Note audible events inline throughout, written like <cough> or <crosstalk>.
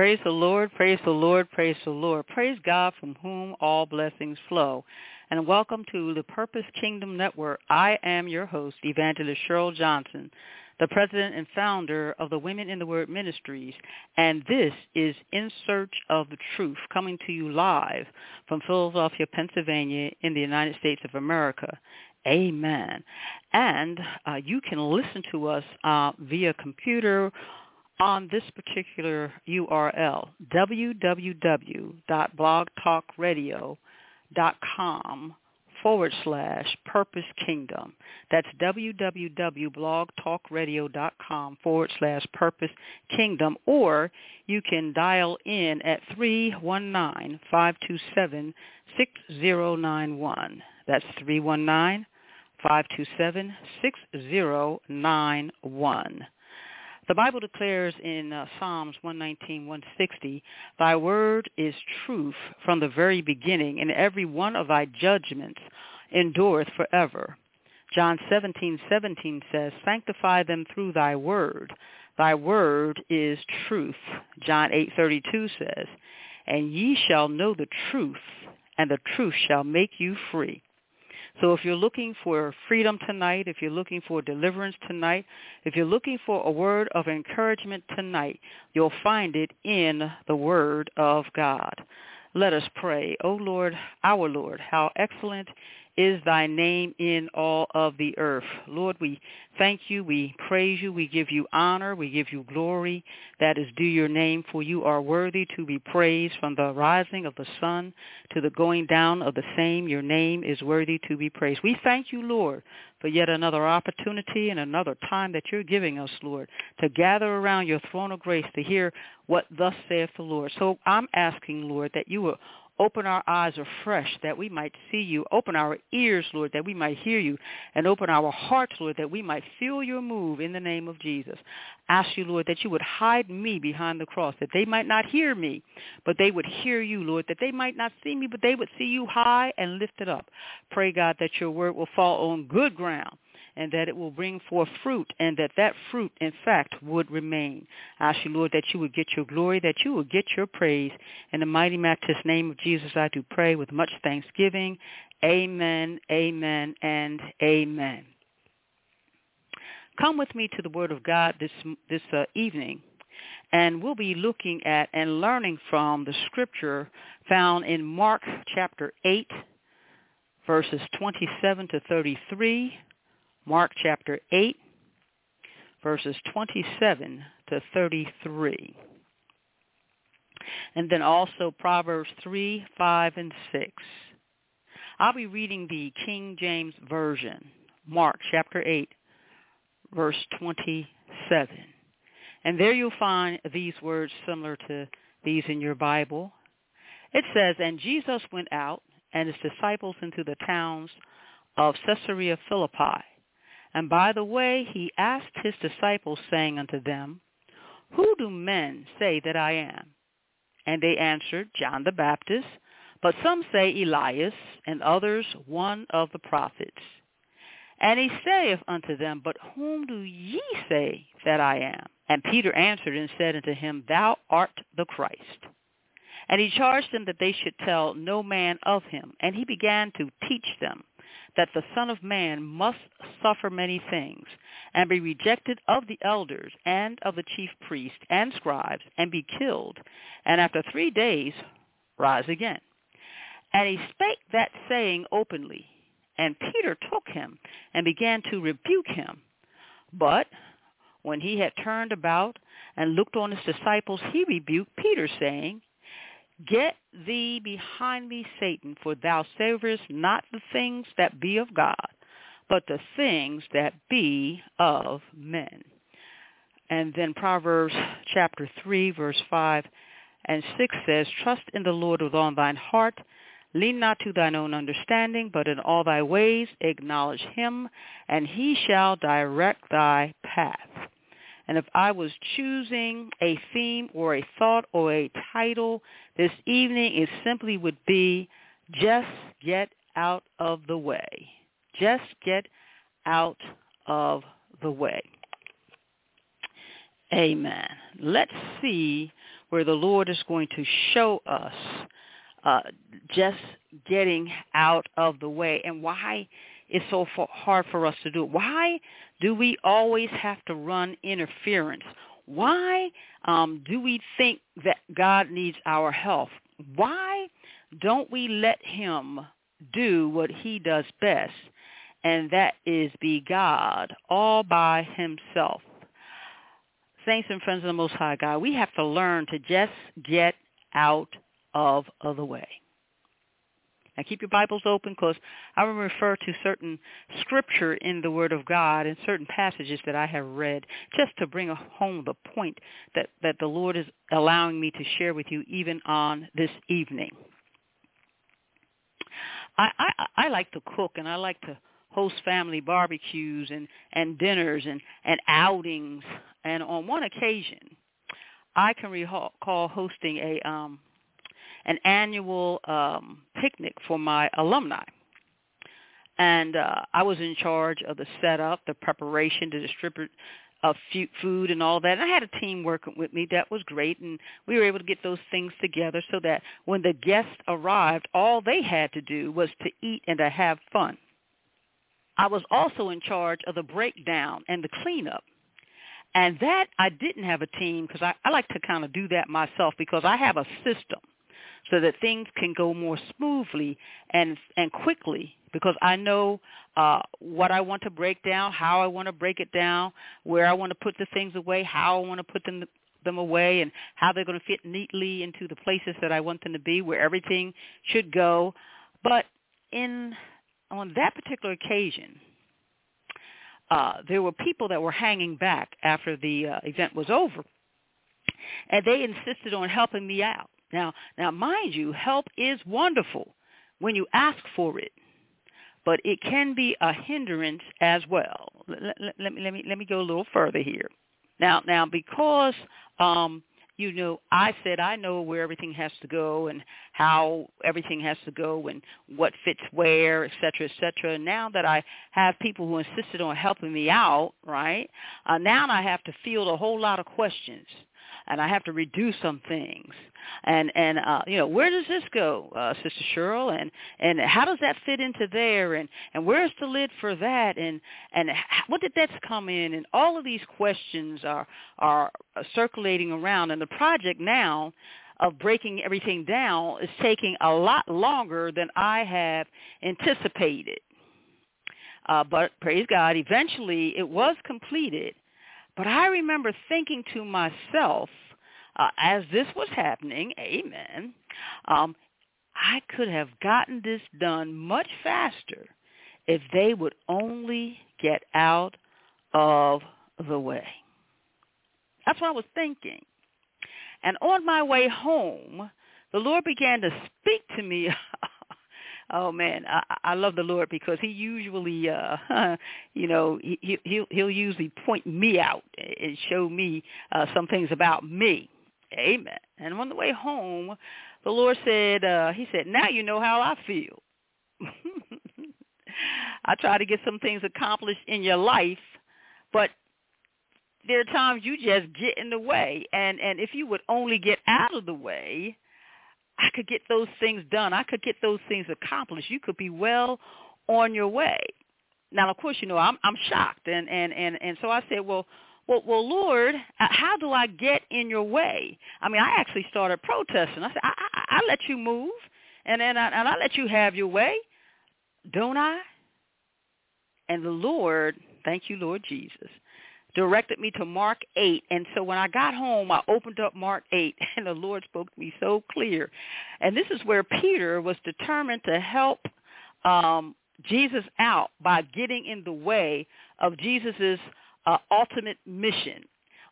Praise the Lord, praise the Lord, praise the Lord. Praise God from whom all blessings flow. And welcome to the Purpose Kingdom Network. I am your host, Evangelist Cheryl Johnson, the president and founder of the Women in the Word Ministries. And this is In Search of the Truth, coming to you live from Philadelphia, Pennsylvania in the United States of America. Amen. And uh, you can listen to us uh, via computer on this particular URL, www.blogtalkradio.com forward slash purpose kingdom. That's www.blogtalkradio.com forward slash purpose kingdom. Or you can dial in at 319-527-6091. That's 319-527-6091. The Bible declares in uh, Psalms 119, 160, Thy word is truth from the very beginning, and every one of thy judgments endureth forever. John 17, 17 says, Sanctify them through thy word. Thy word is truth. John 8, 32 says, And ye shall know the truth, and the truth shall make you free. So if you're looking for freedom tonight, if you're looking for deliverance tonight, if you're looking for a word of encouragement tonight, you'll find it in the Word of God. Let us pray. O Lord, our Lord, how excellent is thy name in all of the earth. Lord, we thank you, we praise you, we give you honor, we give you glory that is due your name, for you are worthy to be praised from the rising of the sun to the going down of the same. Your name is worthy to be praised. We thank you, Lord, for yet another opportunity and another time that you're giving us, Lord, to gather around your throne of grace to hear what thus saith the Lord. So I'm asking, Lord, that you will Open our eyes afresh that we might see you. Open our ears, Lord, that we might hear you. And open our hearts, Lord, that we might feel your move in the name of Jesus. Ask you, Lord, that you would hide me behind the cross, that they might not hear me, but they would hear you, Lord, that they might not see me, but they would see you high and lifted up. Pray, God, that your word will fall on good ground and that it will bring forth fruit and that that fruit, in fact, would remain. I ask you, Lord, that you would get your glory, that you would get your praise. In the mighty matchless name of Jesus, I do pray with much thanksgiving. Amen, amen, and amen. Come with me to the Word of God this, this uh, evening and we'll be looking at and learning from the scripture found in Mark chapter 8, verses 27 to 33, Mark chapter 8, verses 27 to 33. And then also Proverbs 3, 5, and 6. I'll be reading the King James Version, Mark chapter 8, verse 27. And there you'll find these words similar to these in your Bible. It says, And Jesus went out and his disciples into the towns of Caesarea Philippi. And by the way, he asked his disciples, saying unto them, Who do men say that I am? And they answered, John the Baptist, but some say Elias, and others one of the prophets. And he saith unto them, But whom do ye say that I am? And Peter answered and said unto him, Thou art the Christ. And he charged them that they should tell no man of him. And he began to teach them that the Son of Man must suffer many things, and be rejected of the elders and of the chief priests and scribes, and be killed, and after three days rise again. And he spake that saying openly. And Peter took him and began to rebuke him. But when he had turned about and looked on his disciples, he rebuked Peter, saying, Get thee behind me, Satan, for thou savorest not the things that be of God, but the things that be of men. And then Proverbs chapter 3, verse 5 and 6 says, Trust in the Lord with all thine heart. Lean not to thine own understanding, but in all thy ways acknowledge him, and he shall direct thy path. And if I was choosing a theme or a thought or a title this evening, it simply would be just get out of the way. Just get out of the way. Amen. Let's see where the Lord is going to show us uh, just getting out of the way and why it's so hard for us to do it. Why do we always have to run interference? Why um, do we think that God needs our help? Why don't we let him do what he does best, and that is be God all by himself? Saints and friends of the Most High God, we have to learn to just get out of the way. Now keep your Bibles open because I will refer to certain scripture in the Word of God and certain passages that I have read just to bring home the point that, that the Lord is allowing me to share with you even on this evening. I, I, I like to cook and I like to host family barbecues and, and dinners and, and outings. And on one occasion, I can recall hosting a um, an annual um, picnic for my alumni. And uh, I was in charge of the setup, the preparation, the distribute of food and all that. And I had a team working with me that was great, and we were able to get those things together so that when the guests arrived, all they had to do was to eat and to have fun. I was also in charge of the breakdown and the cleanup. And that I didn't have a team because I, I like to kind of do that myself because I have a system so that things can go more smoothly and and quickly because I know uh, what I want to break down, how I want to break it down, where I want to put the things away, how I want to put them them away, and how they're going to fit neatly into the places that I want them to be, where everything should go. But in on that particular occasion, uh, there were people that were hanging back after the uh, event was over, and they insisted on helping me out. Now, now, mind you, help is wonderful when you ask for it, but it can be a hindrance as well. Let, let, me let me let me go a little further here. Now, now, because um, you know, I said I know where everything has to go and how everything has to go and what fits where, et cetera, et cetera. Now that I have people who insisted on helping me out, right? Uh, now I have to field a whole lot of questions and I have to redo some things. And and uh, you know, where does this go, uh, Sister Cheryl? And and how does that fit into there? And and where's the lid for that? And and what did that come in? And all of these questions are are circulating around. And the project now of breaking everything down is taking a lot longer than I have anticipated. Uh, but praise God, eventually it was completed but I remember thinking to myself, uh, as this was happening, amen, um, I could have gotten this done much faster if they would only get out of the way. That's what I was thinking. And on my way home, the Lord began to speak to me <laughs> oh man, I, I love the Lord because He usually, uh, <laughs> you know, he, he'll he'll usually point me out and show me uh, some things about me. Amen. And on the way home, the Lord said, uh, He said, now you know how I feel. <laughs> I try to get some things accomplished in your life, but there are times you just get in the way. And and if you would only get out of the way, I could get those things done. I could get those things accomplished. You could be well on your way. Now, of course, you know I'm I'm shocked, and and and and so I said, well, well, well, Lord, uh, how do I get in your way? I mean, I actually started protesting. I said, I I, I let you move, and then I, and I let you have your way, don't I? And the Lord, thank you, Lord Jesus, directed me to Mark 8. And so when I got home, I opened up Mark 8, <laughs> and the Lord spoke to me so clear. And this is where Peter was determined to help um, Jesus out by getting in the way of Jesus's uh, ultimate mission.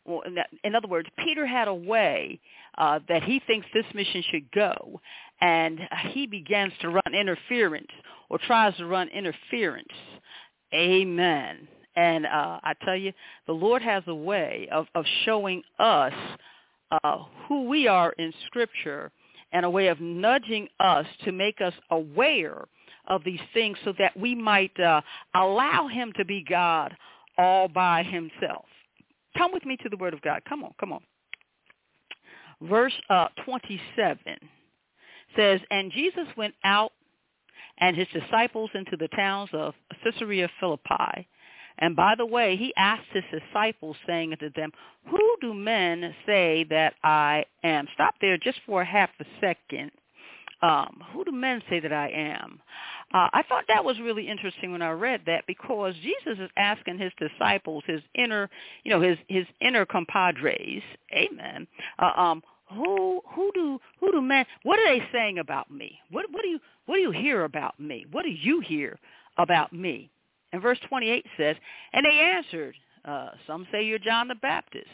well, in, that, in other words, Peter had a way uh, that he thinks this mission should go, and he begins to run interference or tries to run interference. Amen. And uh, I tell you, the Lord has a way of, of showing us uh, who we are in Scripture and a way of nudging us to make us aware of these things so that we might uh, allow him to be God all by himself. Come with me to the Word of God. Come on, come on. Verse uh, 27 says, And Jesus went out and his disciples into the towns of Caesarea Philippi. And by the way, he asked his disciples, saying unto them, Who do men say that I am? Stop there just for half a second. Um, who do men say that I am? Uh, I thought that was really interesting when I read that because Jesus is asking his disciples, his inner, you know, his his inner compadres, Amen. Uh, um, who who do who do men? What are they saying about me? What what do you what do you hear about me? What do you hear about me? And verse 28 says, and they answered, uh, some say you're John the Baptist,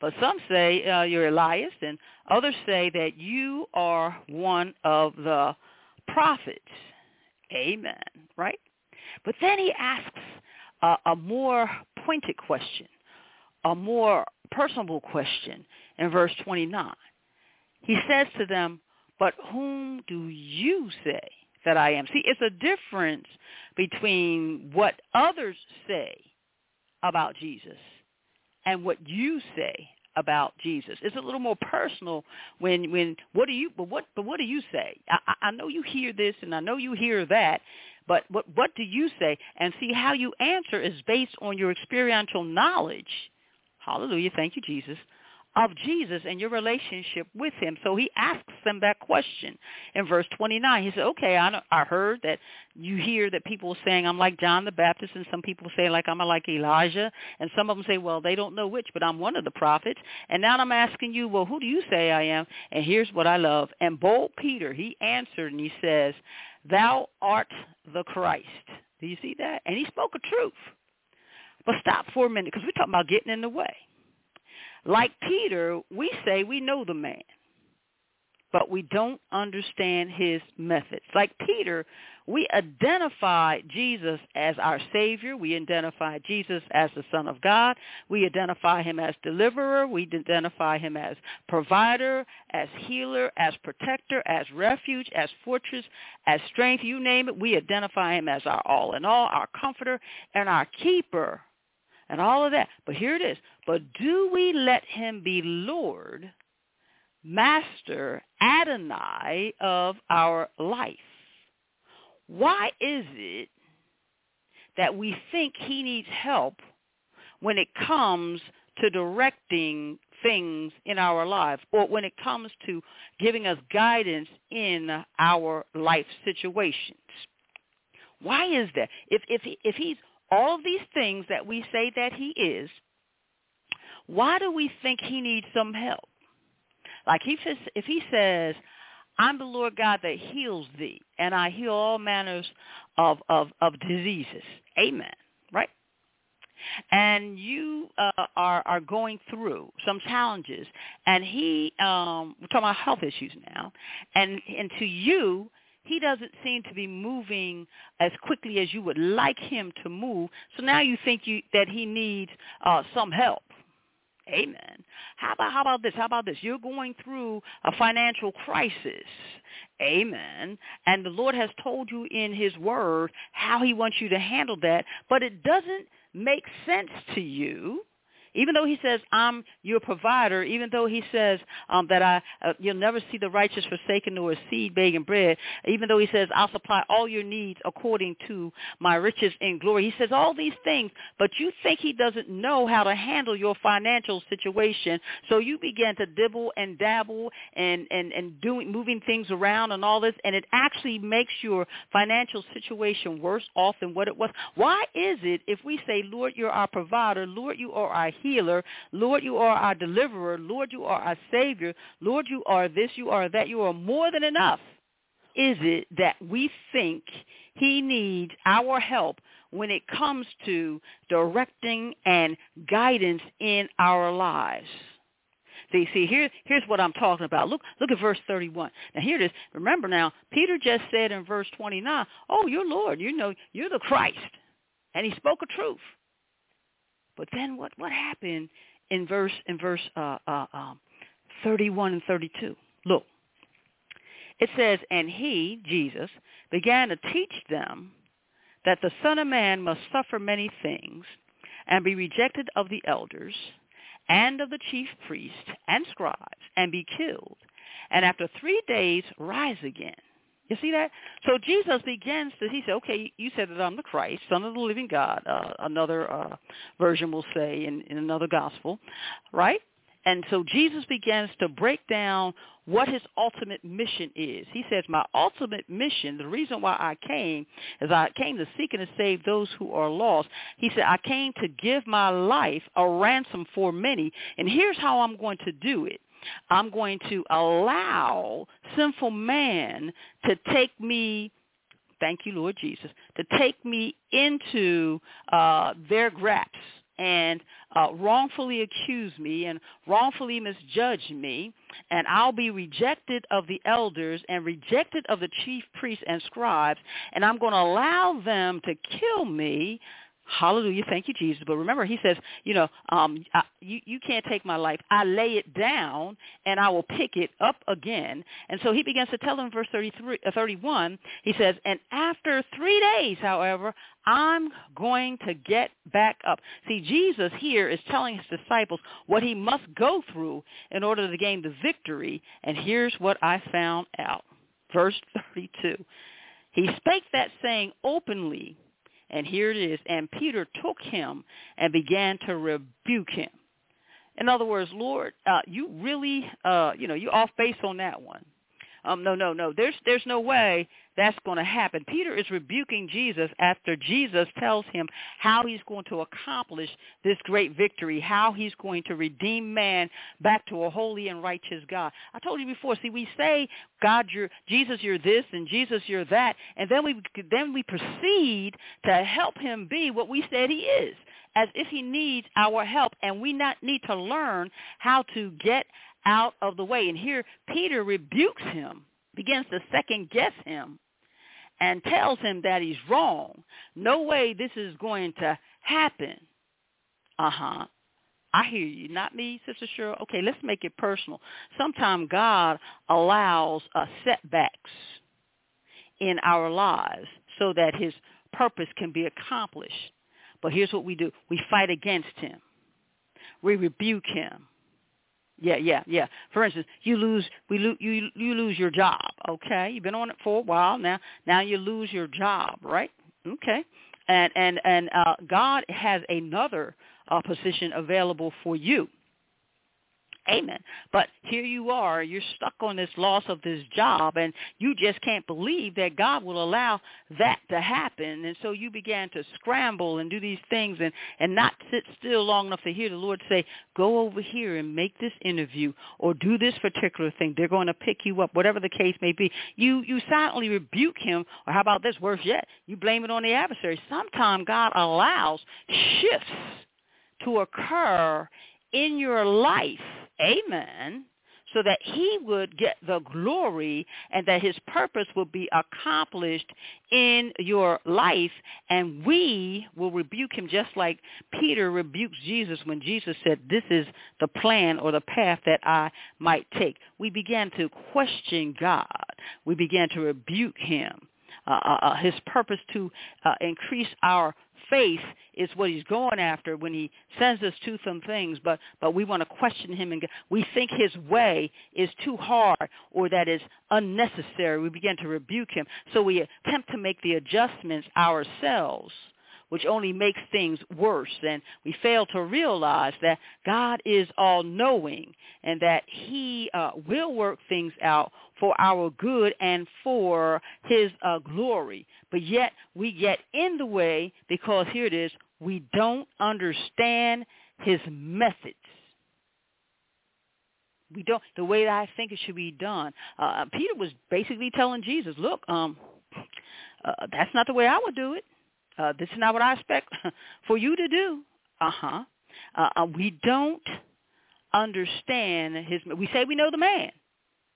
but some say uh, you're Elias, and others say that you are one of the prophets. Amen. Right? But then he asks uh, a more pointed question, a more personable question in verse 29. He says to them, but whom do you say that I am? See, it's a difference between what others say about Jesus and what you say about Jesus. It's a little more personal when when what do you but what but what do you say? I, I know you hear this and I know you hear that, but what what do you say? And see how you answer is based on your experiential knowledge. Hallelujah. Thank you, Jesus of Jesus and your relationship with him. So he asks them that question in verse 29. He said, okay, I, I heard that you hear that people are saying I'm like John the Baptist and some people say like I'm like Elijah and some of them say, well, they don't know which, but I'm one of the prophets. And now I'm asking you, well, who do you say I am? And here's what I love. And bold Peter, he answered and he says, thou art the Christ. Do you see that? And he spoke a truth. But stop for a minute because we're talking about getting in the way. Like Peter, we say we know the man, but we don't understand his methods. Like Peter, we identify Jesus as our Savior. We identify Jesus as the Son of God. We identify him as deliverer. We identify him as provider, as healer, as protector, as refuge, as fortress, as strength, you name it. We identify him as our all in all, our comforter, and our keeper and all of that. But here it is. But do we let him be Lord, Master, Adonai of our life? Why is it that we think he needs help when it comes to directing things in our life or when it comes to giving us guidance in our life situations? Why is that? If if if he's all of these things that we say that he is, why do we think he needs some help? Like if, if he says, I'm the Lord God that heals thee, and I heal all manners of, of, of diseases. Amen. Right? And you uh, are are going through some challenges, and he um, we're talking about health issues now, and and to you he doesn't seem to be moving as quickly as you would like him to move. So now you think you, that he needs uh, some help. Amen. How about how about this? How about this? You're going through a financial crisis. Amen. And the Lord has told you in his word how he wants you to handle that, but it doesn't make sense to you even though he says, I'm your provider, even though he says um, that I, uh, you'll never see the righteous forsaken nor a seed begging bread, even though he says, I'll supply all your needs according to my riches in glory. He says all these things, but you think he doesn't know how to handle your financial situation. So you begin to dibble and dabble and, and, and doing, moving things around and all this, and it actually makes your financial situation worse off than what it was. Why is it if we say, Lord, you're our provider, Lord, you are our healer. Lord, you are our deliverer. Lord, you are our savior. Lord, you are this, you are that. You are more than enough. Is it that we think he needs our help when it comes to directing and guidance in our lives. See, see, here, here's what I'm talking about. Look, look at verse 31. Now here it is. Remember now, Peter just said in verse 29, "Oh, you're Lord. You know, you're the Christ," and he spoke a truth. But then what what happened in verse in verse uh, uh, um, 31 and 32? Look, it says, "And he, Jesus, began to teach them that the Son of Man must suffer many things, and be rejected of the elders." and of the chief priests and scribes and be killed, and after three days rise again. You see that? So Jesus begins to, he said, okay, you said that I'm the Christ, Son of the living God, uh, another uh, version will say in, in another gospel, right? And so Jesus begins to break down what his ultimate mission is. He says, my ultimate mission, the reason why I came is I came to seek and to save those who are lost. He said, I came to give my life a ransom for many. And here's how I'm going to do it. I'm going to allow sinful man to take me thank you, Lord Jesus, to take me into uh, their grasp and uh, wrongfully accuse me and wrongfully misjudge me, and I'll be rejected of the elders and rejected of the chief priests and scribes, and I'm going to allow them to kill me Hallelujah. Thank you, Jesus. But remember, he says, you know, um, I, you, you can't take my life. I lay it down and I will pick it up again. And so he begins to tell them verse 33, uh, 31, he says, and after three days, however, I'm going to get back up. See, Jesus here is telling his disciples what he must go through in order to gain the victory. And here's what I found out. Verse 32. He spake that saying openly and here it is. And Peter took him and began to rebuke him. In other words, Lord, uh, you really, uh, you know, you're off base on that one. Um, no, no, no. There's there's no way that's going to happen. Peter is rebuking Jesus after Jesus tells him how he's going to accomplish this great victory, how he's going to redeem man back to a holy and righteous God. I told you before. See, we say God, you're Jesus, you're this, and Jesus, you're that, and then we then we proceed to help him be what we said he is as if he needs our help and we not need to learn how to get out of the way. And here Peter rebukes him, begins to second guess him, and tells him that he's wrong. No way this is going to happen. Uh-huh. I hear you, not me, Sister Cheryl. Okay, let's make it personal. Sometimes God allows uh, setbacks in our lives so that his purpose can be accomplished. But here's what we do. We fight against him. We rebuke him. Yeah, yeah, yeah. For instance, you lose we lo- you you lose your job. Okay, you've been on it for a while now. Now you lose your job, right? Okay, and and and uh, God has another uh, position available for you. Amen. But here you are, you're stuck on this loss of this job, and you just can't believe that God will allow that to happen. And so you began to scramble and do these things and, and not sit still long enough to hear the Lord say, go over here and make this interview or do this particular thing. They're going to pick you up, whatever the case may be. You, you silently rebuke him, or how about this, worse yet, you blame it on the adversary. Sometimes God allows shifts to occur in your life amen, so that he would get the glory and that his purpose will be accomplished in your life and we will rebuke him just like Peter rebukes Jesus when Jesus said, this is the plan or the path that I might take. We began to question God. We began to rebuke him. Uh, uh, uh his purpose to uh, increase our faith is what he's going after when he sends us to some things, but, but we want to question him and we think his way is too hard or that is unnecessary. We begin to rebuke him. So we attempt to make the adjustments ourselves which only makes things worse. And we fail to realize that God is all-knowing and that he uh, will work things out for our good and for his uh, glory. But yet we get in the way because here it is, we don't understand his methods. We don't the way that I think it should be done. Uh, Peter was basically telling Jesus, "Look, um, uh, that's not the way I would do it. Uh, this is not what I expect <laughs> for you to do. Uh-huh. Uh, uh, we don't understand his, we say we know the man,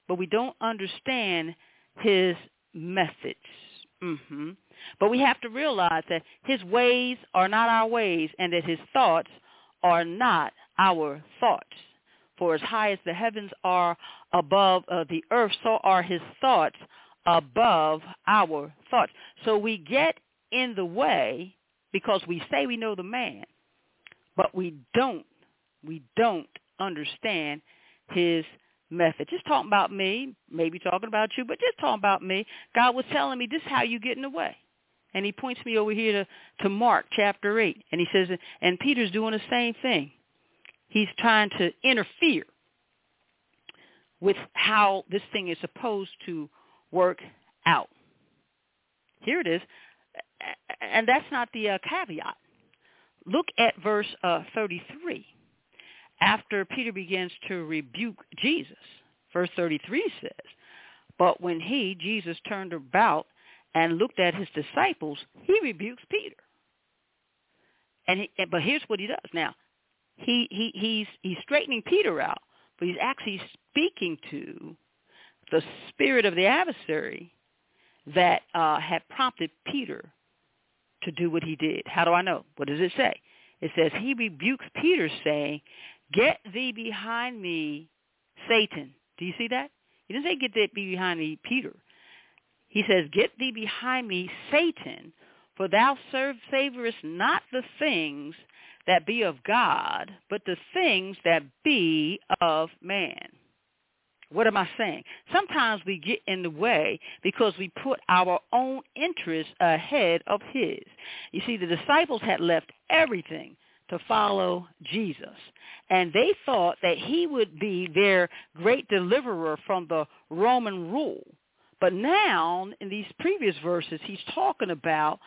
but we don't understand his methods. Mm-hmm. But we have to realize that his ways are not our ways and that his thoughts are not our thoughts. For as high as the heavens are above uh, the earth, so are his thoughts above our thoughts. So we get in the way because we say we know the man, but we don't, we don't understand his method. Just talking about me, maybe talking about you, but just talking about me. God was telling me this is how you get in the way. And he points me over here to, to Mark chapter 8. And he says, and Peter's doing the same thing. He's trying to interfere with how this thing is supposed to work out. Here it is. And that's not the uh, caveat. Look at verse uh, 33. After Peter begins to rebuke Jesus, verse 33 says, But when he, Jesus, turned about and looked at his disciples, he rebukes Peter. And he, but here's what he does. Now, he, he, he's, he's straightening Peter out, but he's actually speaking to the spirit of the adversary that uh, had prompted Peter to do what he did. How do I know? What does it say? It says he rebukes Peter saying, get thee behind me, Satan. Do you see that? He didn't say get thee behind me, Peter. He says, get thee behind me, Satan, for thou serve, savorest not the things that be of God, but the things that be of man. What am I saying? Sometimes we get in the way because we put our own interests ahead of his. You see, the disciples had left everything to follow Jesus. And they thought that he would be their great deliverer from the Roman rule. But now, in these previous verses, he's talking about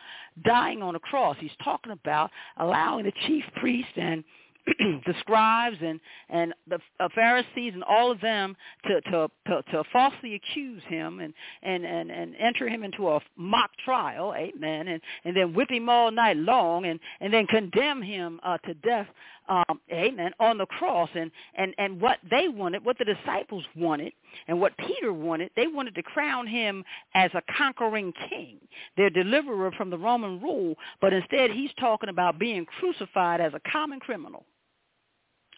dying on a cross. He's talking about allowing the chief priest and <clears throat> the scribes and and the uh, Pharisees and all of them to, to to to falsely accuse him and and and and enter him into a mock trial, amen, and and then whip him all night long and and then condemn him uh, to death, um, amen, on the cross and and and what they wanted, what the disciples wanted, and what Peter wanted, they wanted to crown him as a conquering king, their deliverer from the Roman rule, but instead he's talking about being crucified as a common criminal.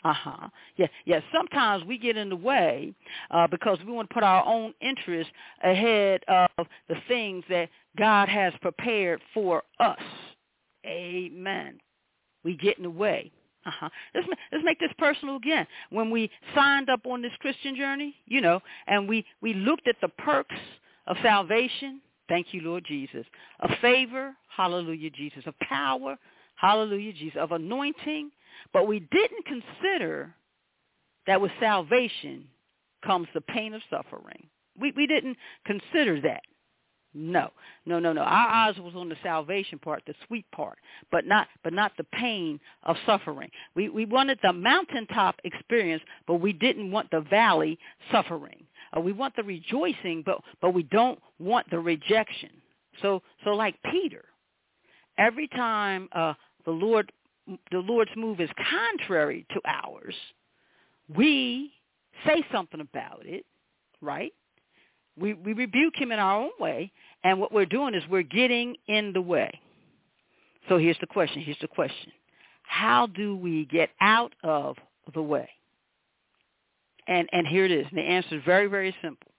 Uh-huh. Yeah, yeah. Sometimes we get in the way uh, because we want to put our own interests ahead of the things that God has prepared for us. Amen. We get in the way. Uh-huh. Let's, let's make this personal again. When we signed up on this Christian journey, you know, and we, we looked at the perks of salvation, thank you, Lord Jesus, of favor, hallelujah, Jesus, of power, hallelujah, Jesus, of anointing, but we didn't consider that with salvation comes the pain of suffering. We, we didn't consider that. No, no, no, no. Our eyes was on the salvation part, the sweet part, but not, but not the pain of suffering. We we wanted the mountaintop experience, but we didn't want the valley suffering. Uh, we want the rejoicing, but but we don't want the rejection. So so like Peter, every time uh, the Lord the Lord's move is contrary to ours, we say something about it, right? We, we rebuke him in our own way, and what we're doing is we're getting in the way. So here's the question. Here's the question. How do we get out of the way? And, and here it is. And the answer is very, very simple.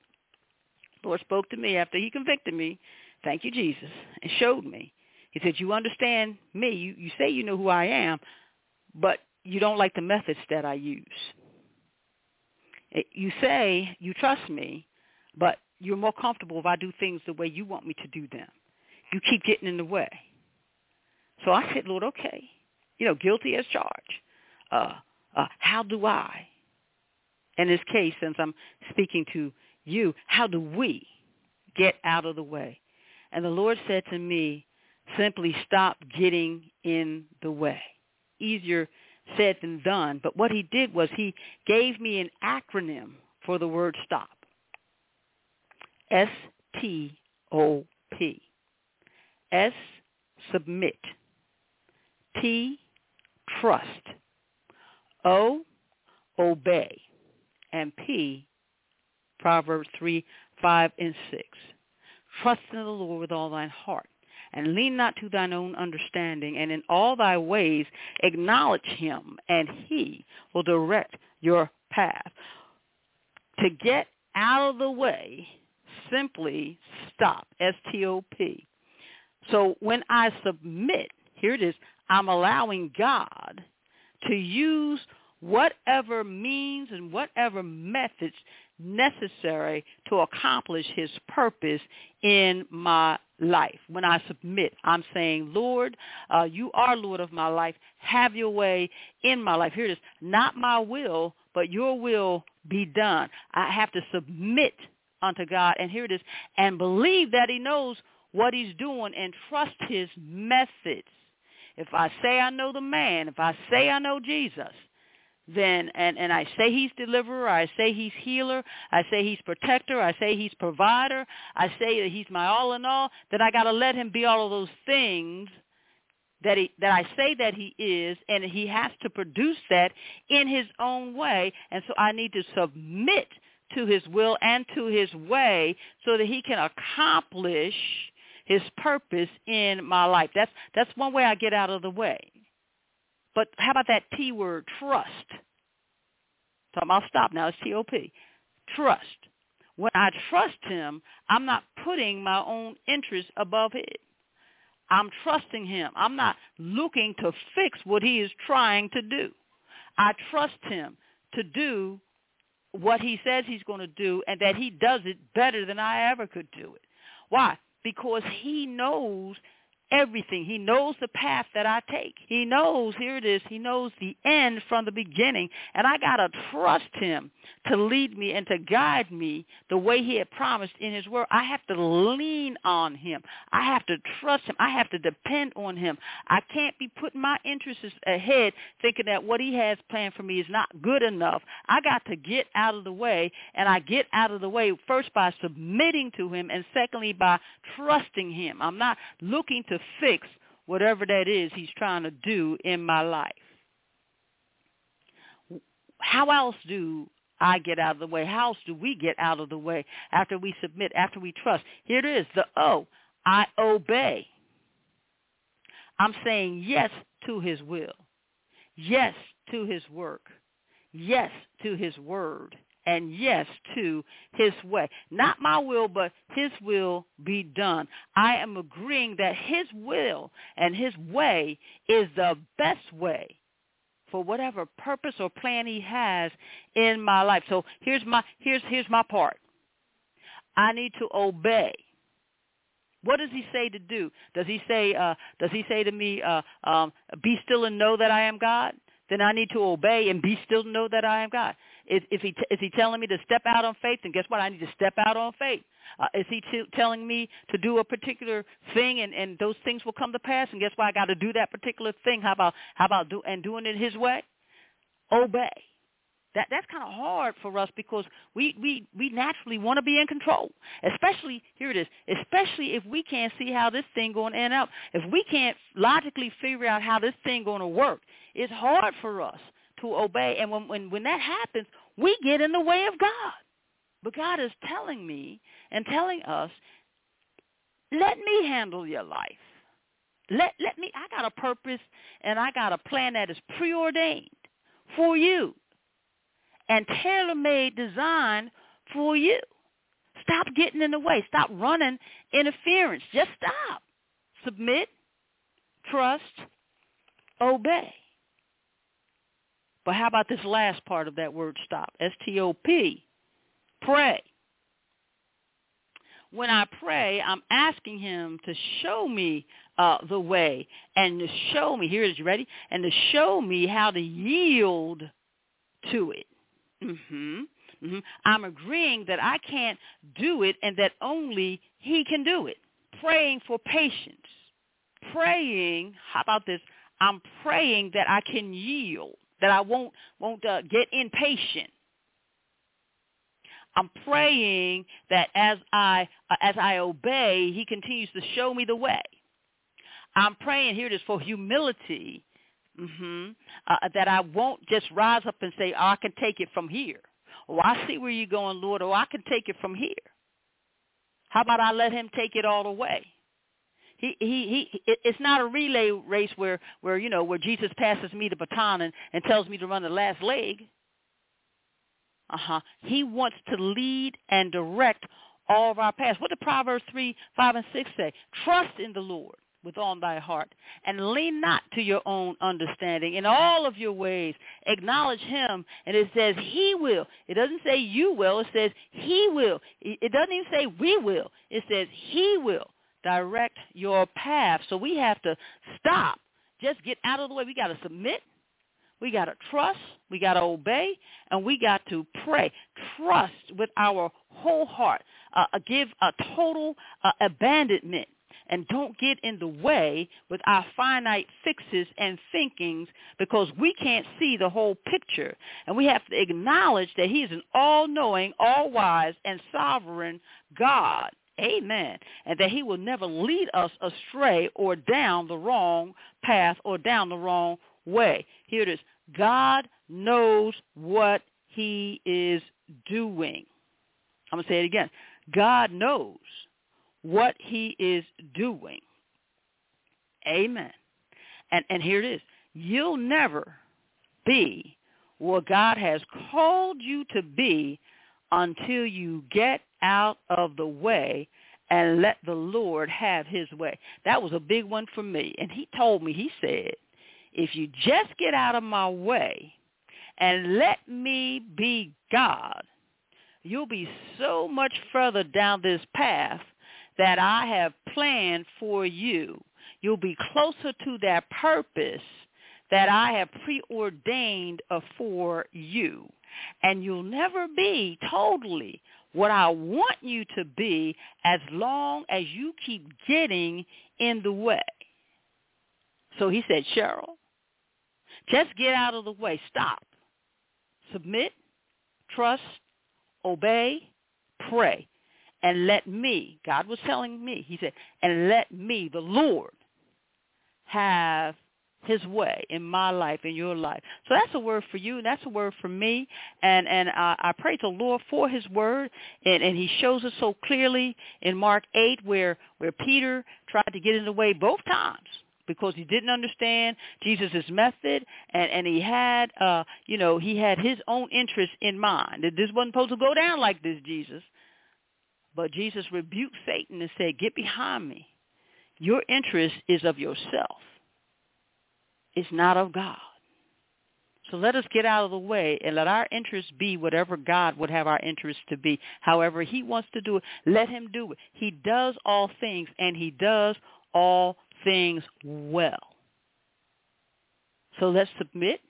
The Lord spoke to me after he convicted me, thank you, Jesus, and showed me he said, you understand me. You, you say you know who I am, but you don't like the methods that I use. It, you say you trust me, but you're more comfortable if I do things the way you want me to do them. You keep getting in the way. So I said, Lord, okay. You know, guilty as charged. Uh, uh, how do I? In this case, since I'm speaking to you, how do we get out of the way? And the Lord said to me, simply stop getting in the way. Easier said than done. But what he did was he gave me an acronym for the word stop. S-T-O-P. S submit. T, trust. O, obey. And P, Proverbs 3, 5, and 6. Trust in the Lord with all thine heart, and lean not to thine own understanding, and in all thy ways acknowledge him, and he will direct your path. To get out of the way, simply stop, S-T-O-P. So when I submit, here it is, I'm allowing God to use whatever means and whatever methods necessary to accomplish his purpose in my life. When I submit, I'm saying, Lord, uh, you are Lord of my life. Have your way in my life. Here it is. Not my will, but your will be done. I have to submit unto God. And here it is. And believe that he knows what he's doing and trust his methods. If I say I know the man, if I say I know Jesus, then and and I say he's deliverer, I say he's healer, I say he's protector, I say he's provider, I say that he's my all in all, then I got to let him be all of those things that he that I say that he is and he has to produce that in his own way and so I need to submit to his will and to his way so that he can accomplish his purpose in my life. That's that's one way I get out of the way. But how about that T word, trust? So I'll stop now. It's T-O-P. Trust. When I trust him, I'm not putting my own interests above his. I'm trusting him. I'm not looking to fix what he is trying to do. I trust him to do what he says he's going to do and that he does it better than I ever could do it. Why? Because he knows everything. He knows the path that I take. He knows, here it is, he knows the end from the beginning. And I got to trust him to lead me and to guide me the way he had promised in his word. I have to lean on him. I have to trust him. I have to depend on him. I can't be putting my interests ahead thinking that what he has planned for me is not good enough. I got to get out of the way, and I get out of the way first by submitting to him and secondly by trusting him. I'm not looking to fix whatever that is he's trying to do in my life. How else do I get out of the way? How else do we get out of the way after we submit, after we trust? Here it is, the O. I obey. I'm saying yes to his will, yes to his work, yes to his word, and yes to his way. Not my will, but his will be done. I am agreeing that his will and his way is the best way for whatever purpose or plan he has in my life. So here's my here's here's my part. I need to obey. What does he say to do? Does he say uh does he say to me uh um be still and know that I am God? Then I need to obey and be still and know that I am God. Is, is he is he telling me to step out on faith? And guess what? I need to step out on faith. Uh, is he t- telling me to do a particular thing, and and those things will come to pass? And guess what? I got to do that particular thing. How about how about do and doing it His way? Obey. That that's kind of hard for us because we we we naturally want to be in control. Especially here it is. Especially if we can't see how this thing going to end up. If we can't logically figure out how this thing going to work, it's hard for us to obey. And when, when, when that happens, we get in the way of God. But God is telling me and telling us, let me handle your life. Let, let me, I got a purpose and I got a plan that is preordained for you and tailor-made design for you. Stop getting in the way. Stop running interference. Just stop. Submit, trust, obey. But how about this last part of that word stop? S-T-O-P. Pray. When I pray, I'm asking him to show me uh, the way and to show me, here it is, you ready? And to show me how to yield to it. Mm-hmm. Mm-hmm. I'm agreeing that I can't do it and that only he can do it. Praying for patience. Praying, how about this? I'm praying that I can yield that I won't won't uh, get impatient. I'm praying that as I uh, as I obey, He continues to show me the way. I'm praying here just for humility, mm-hmm, uh, that I won't just rise up and say, oh, I can take it from here. Oh, I see where you're going, Lord. Oh, I can take it from here. How about I let him take it all away? He, he, he, it's not a relay race where, where, you know, where Jesus passes me the baton and, and tells me to run the last leg. Uh-huh. He wants to lead and direct all of our paths. What did Proverbs 3, 5, and 6 say? Trust in the Lord with all thy heart and lean not to your own understanding in all of your ways acknowledge him and it says he will it doesn't say you will it says he will it doesn't even say we will it says he will direct your path so we have to stop just get out of the way we got to submit we got to trust, we got to obey, and we got to pray. Trust with our whole heart. Uh, uh, give a total uh, abandonment and don't get in the way with our finite fixes and thinkings because we can't see the whole picture. And we have to acknowledge that he is an all-knowing, all-wise, and sovereign God. Amen. And that he will never lead us astray or down the wrong path or down the wrong way. Here it is. God knows what he is doing. I'm going to say it again. God knows what he is doing. Amen. And, and here it is. You'll never be what God has called you to be until you get out of the way and let the Lord have his way. That was a big one for me. And he told me, he said, if you just get out of my way and let me be God, you'll be so much further down this path that I have planned for you. You'll be closer to that purpose that I have preordained for you. And you'll never be totally what I want you to be as long as you keep getting in the way. So he said, Cheryl, just get out of the way. Stop. Submit, trust, obey, pray, and let me, God was telling me, he said, and let me, the Lord, have his way in my life, in your life. So that's a word for you, and that's a word for me. And and I, I praise the Lord for his word, and, and he shows us so clearly in Mark 8 where, where Peter tried to get in the way both times because he didn't understand Jesus' method and, and he had uh you know, he had his own interest in mind. That this wasn't supposed to go down like this, Jesus. But Jesus rebuked Satan and said, Get behind me. Your interest is of yourself. It's not of God. So let us get out of the way and let our interests be whatever God would have our interests to be. However he wants to do it, let him do it. He does all things and he does all things well. So let's submit.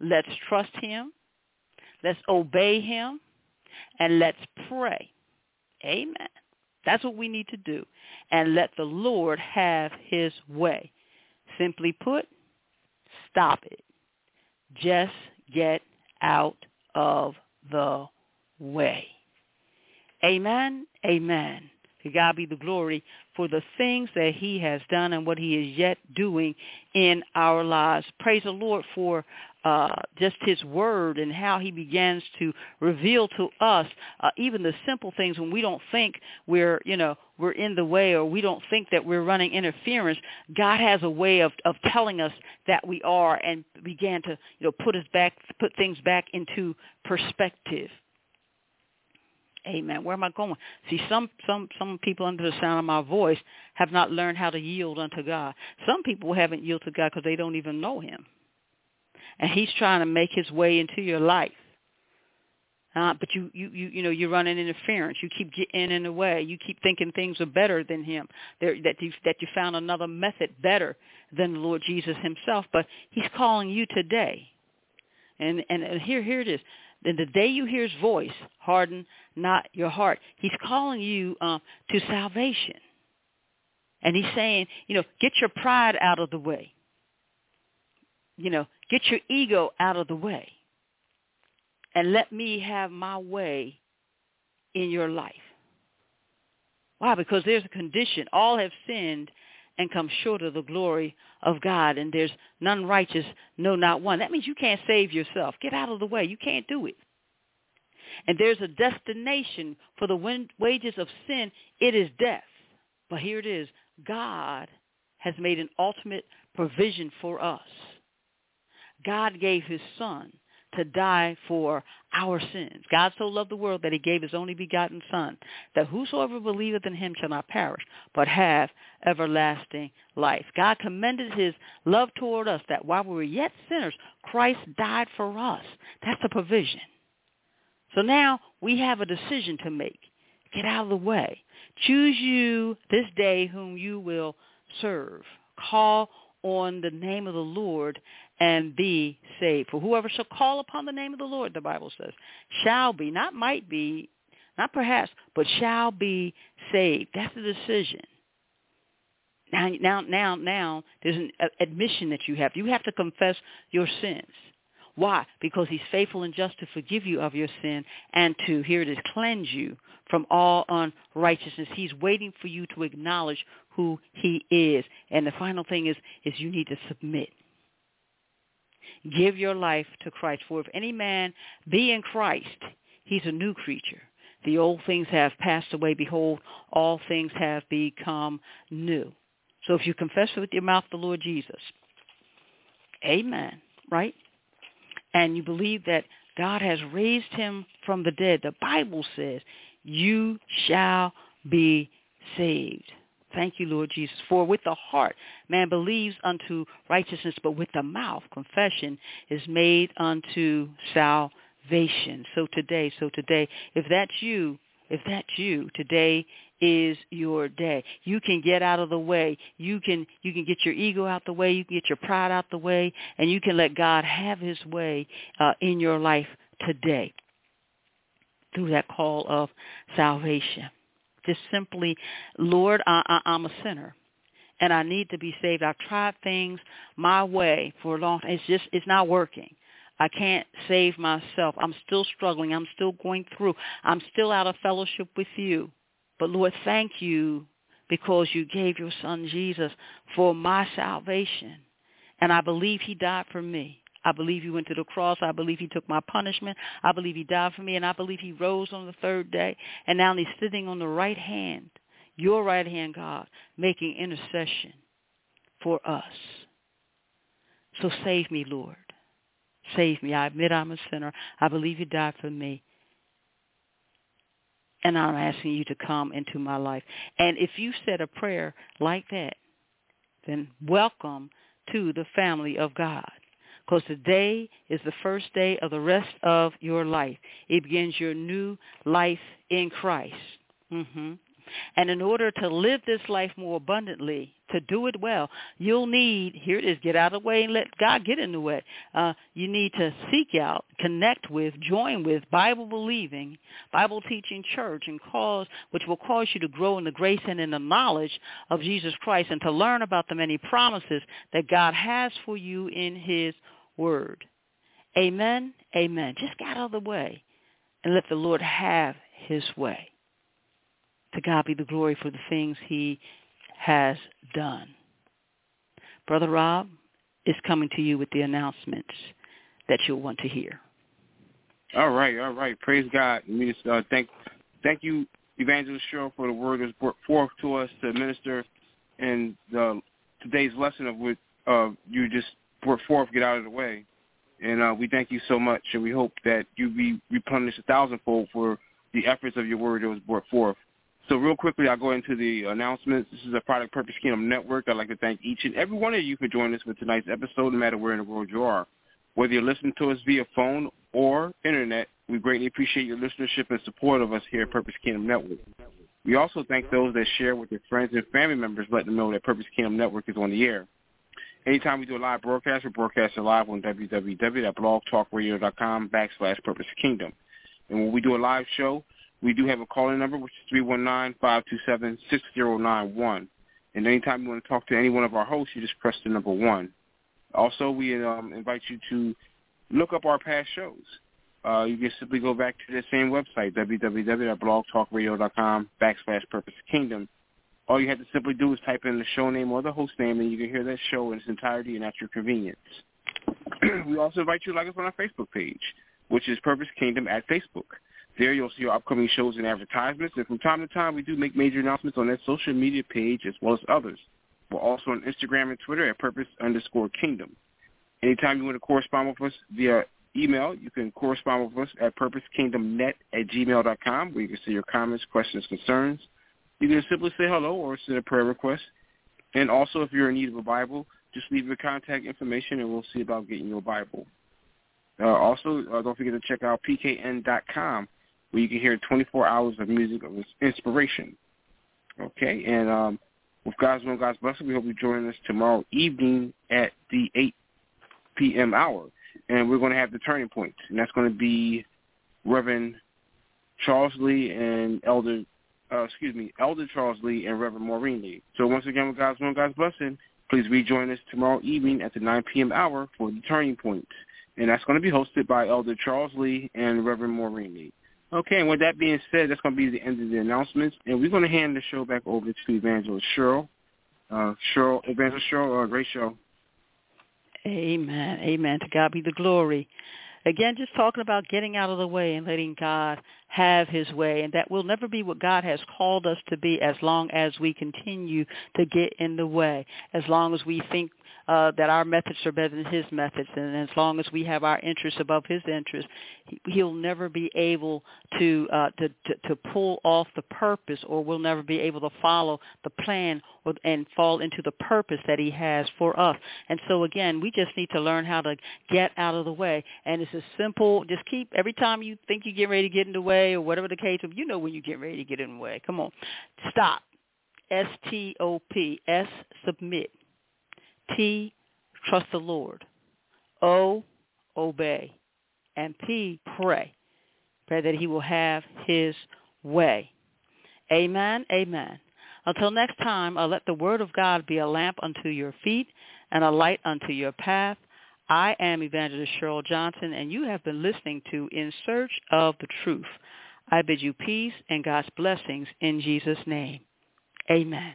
Let's trust him. Let's obey him. And let's pray. Amen. That's what we need to do. And let the Lord have his way. Simply put, stop it. Just get out of the way. Amen. Amen. To God be the glory for the things that he has done and what he is yet doing in our lives. Praise the Lord for uh, just his word and how he begins to reveal to us uh, even the simple things when we don't think we're, you know, we're in the way or we don't think that we're running interference. God has a way of, of telling us that we are and began to, you know, put us back, put things back into perspective. Amen. Where am I going? See, some some some people under the sound of my voice have not learned how to yield unto God. Some people haven't yielded to God because they don't even know Him, and He's trying to make His way into your life. Uh, but you, you, you, you know, you're running interference. You keep getting in the way. You keep thinking things are better than Him. There, that you that you found another method better than the Lord Jesus Himself. But He's calling you today, and and, and here here it is. Then the day you hear his voice, harden not your heart. He's calling you um, to salvation. And he's saying, you know, get your pride out of the way. You know, get your ego out of the way. And let me have my way in your life. Why? Because there's a condition. All have sinned and come short of the glory of God. And there's none righteous, no, not one. That means you can't save yourself. Get out of the way. You can't do it. And there's a destination for the wages of sin. It is death. But here it is. God has made an ultimate provision for us. God gave his son to die for our sins. God so loved the world that he gave his only begotten Son, that whosoever believeth in him shall not perish, but have everlasting life. God commended his love toward us that while we were yet sinners, Christ died for us. That's the provision. So now we have a decision to make. Get out of the way. Choose you this day whom you will serve. Call on the name of the Lord and be saved. For whoever shall call upon the name of the Lord, the Bible says, shall be, not might be, not perhaps, but shall be saved. That's the decision. Now, now, now, now, there's an uh, admission that you have. You have to confess your sins. Why? Because he's faithful and just to forgive you of your sin and to, here it is, cleanse you from all unrighteousness. He's waiting for you to acknowledge who he is. And the final thing is, is you need to submit. Give your life to Christ. For if any man be in Christ, he's a new creature. The old things have passed away. Behold, all things have become new. So if you confess with your mouth the Lord Jesus, amen, right? And you believe that God has raised him from the dead, the Bible says, you shall be saved. Thank you, Lord Jesus. For with the heart man believes unto righteousness, but with the mouth confession is made unto salvation. So today, so today, if that's you, if that's you, today is your day. You can get out of the way. You can you can get your ego out the way. You can get your pride out the way, and you can let God have His way uh, in your life today through that call of salvation just simply, Lord, I, I, I'm a sinner and I need to be saved. I've tried things my way for a long time. It's just, it's not working. I can't save myself. I'm still struggling. I'm still going through. I'm still out of fellowship with you. But Lord, thank you because you gave your son Jesus for my salvation. And I believe he died for me. I believe he went to the cross. I believe he took my punishment. I believe he died for me. And I believe he rose on the third day. And now he's sitting on the right hand, your right hand, God, making intercession for us. So save me, Lord. Save me. I admit I'm a sinner. I believe you died for me. And I'm asking you to come into my life. And if you said a prayer like that, then welcome to the family of God because today is the first day of the rest of your life. It begins your new life in Christ. Mm-hmm. And in order to live this life more abundantly, to do it well, you'll need, here it is, get out of the way and let God get in the way. Uh, you need to seek out, connect with, join with Bible-believing, Bible-teaching church and cause, which will cause you to grow in the grace and in the knowledge of Jesus Christ and to learn about the many promises that God has for you in his word. Amen. Amen. Just get out of the way and let the Lord have his way. To God be the glory for the things he has done. Brother Rob is coming to you with the announcements that you'll want to hear. All right, all right. Praise God. Uh, thank, thank you, Evangelist Cheryl, for the word that's brought forth to us to minister in the, today's lesson of what uh, you just brought forth, get out of the way. And uh, we thank you so much, and we hope that you be replenished a thousandfold for the efforts of your word that was brought forth. So real quickly, I'll go into the announcements. This is a Product Purpose Kingdom Network. I'd like to thank each and every one of you for joining us for tonight's episode, no matter where in the world you are. Whether you're listening to us via phone or internet, we greatly appreciate your listenership and support of us here at Purpose Kingdom Network. We also thank those that share with their friends and family members, letting them know that Purpose Kingdom Network is on the air. Anytime we do a live broadcast, we broadcast broadcasting live on www.blogtalkradio.com backslash Purpose Kingdom. And when we do a live show, we do have a calling number, which is 319-527-6091. And anytime you want to talk to any one of our hosts, you just press the number one. Also, we um, invite you to look up our past shows. Uh, you can simply go back to the same website, www.blogtalkradio.com backslash Purpose Kingdom, All you have to simply do is type in the show name or the host name, and you can hear that show in its entirety and at your convenience. <clears throat> we also invite you to like us on our Facebook page, which is Purpose Kingdom at Facebook. There you'll see our upcoming shows and advertisements, and from time to time we do make major announcements on that social media page as well as others. We're also on Instagram and Twitter at Purpose underscore Kingdom. Anytime you want to correspond with us via email, you can correspond with us at purposekingdomnet at gmail.com where you can see your comments, questions, concerns. You can simply say hello or send a prayer request. And also, if you're in need of a Bible, just leave your contact information and we'll see about getting you a Bible. Uh, also, uh, don't forget to check out pkn.com where you can hear 24 hours of music of inspiration. Okay, and um, with God's will God's blessing, we hope you join us tomorrow evening at the 8 p.m. hour. And we're going to have the turning point, and that's going to be Reverend Charles Lee and Elder, uh, excuse me, Elder Charles Lee and Reverend Maureen Lee. So once again, with God's will and God's blessing, please rejoin us tomorrow evening at the 9 p.m. hour for the turning point. And that's going to be hosted by Elder Charles Lee and Reverend Maureen Lee. Okay, and with that being said, that's going to be the end of the announcements, and we're going to hand the show back over to Evangelist Cheryl. Uh, Cheryl, Evangelist Cheryl, uh, great show. Amen. Amen. To God be the glory. Again, just talking about getting out of the way and letting God have his way. And that will never be what God has called us to be as long as we continue to get in the way, as long as we think uh, that our methods are better than his methods, and as long as we have our interests above his interests, he'll never be able to, uh, to to to pull off the purpose, or we'll never be able to follow the plan or, and fall into the purpose that he has for us. And so again, we just need to learn how to get out of the way, and it's a simple. Just keep every time you think you get ready to get in the way, or whatever the case, you know when you get ready to get in the way. Come on, stop. S T O P S submit T, trust the Lord. O, obey. And P, pray. Pray that he will have his way. Amen. Amen. Until next time, uh, let the word of God be a lamp unto your feet and a light unto your path. I am Evangelist Cheryl Johnson, and you have been listening to In Search of the Truth. I bid you peace and God's blessings in Jesus' name. Amen.